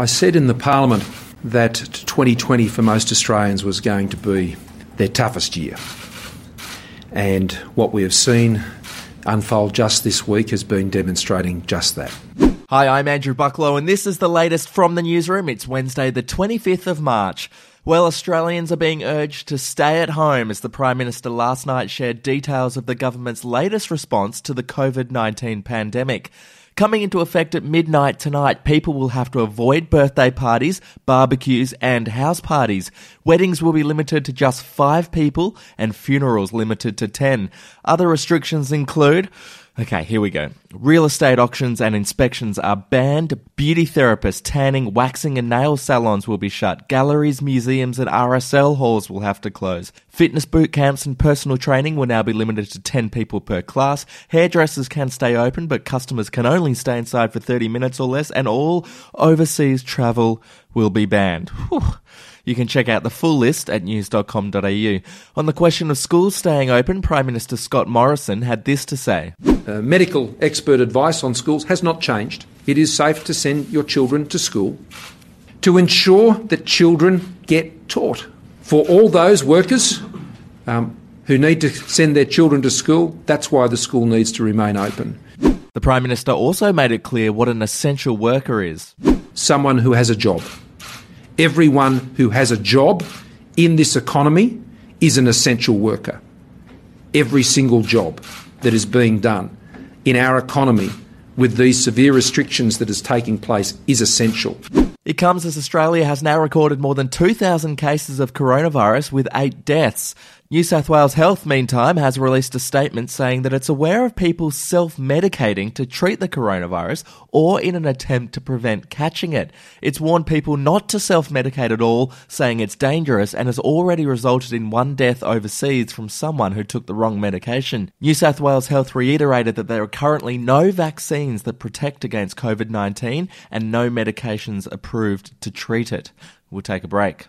I said in the Parliament that 2020 for most Australians was going to be their toughest year. And what we have seen unfold just this week has been demonstrating just that. Hi, I'm Andrew Bucklow, and this is the latest from the newsroom. It's Wednesday, the 25th of March. Well, Australians are being urged to stay at home as the Prime Minister last night shared details of the government's latest response to the COVID 19 pandemic. Coming into effect at midnight tonight, people will have to avoid birthday parties, barbecues, and house parties. Weddings will be limited to just five people, and funerals limited to ten. Other restrictions include Okay, here we go. Real estate auctions and inspections are banned. Beauty therapists, tanning, waxing, and nail salons will be shut. Galleries, museums, and RSL halls will have to close. Fitness boot camps and personal training will now be limited to 10 people per class. Hairdressers can stay open, but customers can only stay inside for 30 minutes or less, and all overseas travel will be banned. Whew. You can check out the full list at news.com.au. On the question of schools staying open, Prime Minister Scott Morrison had this to say uh, Medical expert advice on schools has not changed. It is safe to send your children to school to ensure that children get taught. For all those workers um, who need to send their children to school, that's why the school needs to remain open. The Prime Minister also made it clear what an essential worker is someone who has a job. Everyone who has a job in this economy is an essential worker. Every single job that is being done in our economy with these severe restrictions that is taking place is essential. It comes as Australia has now recorded more than 2,000 cases of coronavirus with eight deaths. New South Wales Health, meantime, has released a statement saying that it's aware of people self medicating to treat the coronavirus or in an attempt to prevent catching it. It's warned people not to self medicate at all, saying it's dangerous and has already resulted in one death overseas from someone who took the wrong medication. New South Wales Health reiterated that there are currently no vaccines that protect against COVID 19 and no medications approved to treat it. We'll take a break.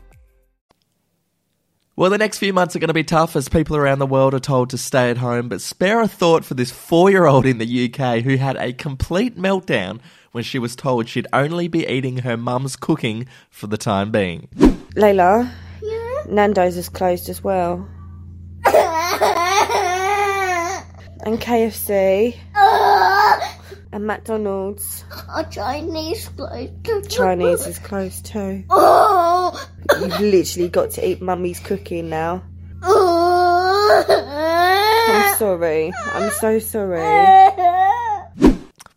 Well, the next few months are going to be tough as people around the world are told to stay at home, but spare a thought for this four year old in the UK who had a complete meltdown when she was told she'd only be eating her mum's cooking for the time being. Layla? Yeah? Nando's is closed as well. and KFC. and McDonald's. A Chinese closed. Chinese is closed too. You've literally got to eat mummy's cooking now. I'm sorry. I'm so sorry.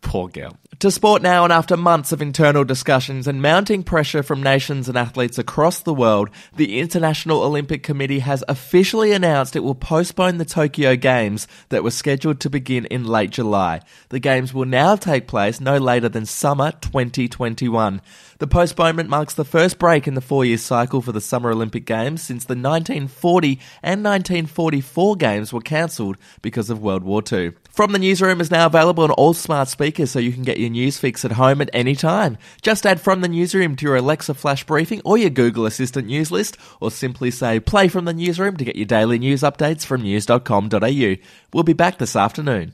Poor girl. To sport now, and after months of internal discussions and mounting pressure from nations and athletes across the world, the International Olympic Committee has officially announced it will postpone the Tokyo Games that were scheduled to begin in late July. The Games will now take place no later than summer 2021. The postponement marks the first break in the four year cycle for the Summer Olympic Games since the 1940 and 1944 Games were cancelled because of World War II. From the Newsroom is now available on all smart speakers so you can get your news fix at home at any time. Just add From the Newsroom to your Alexa flash briefing or your Google Assistant news list, or simply say Play from the Newsroom to get your daily news updates from news.com.au. We'll be back this afternoon.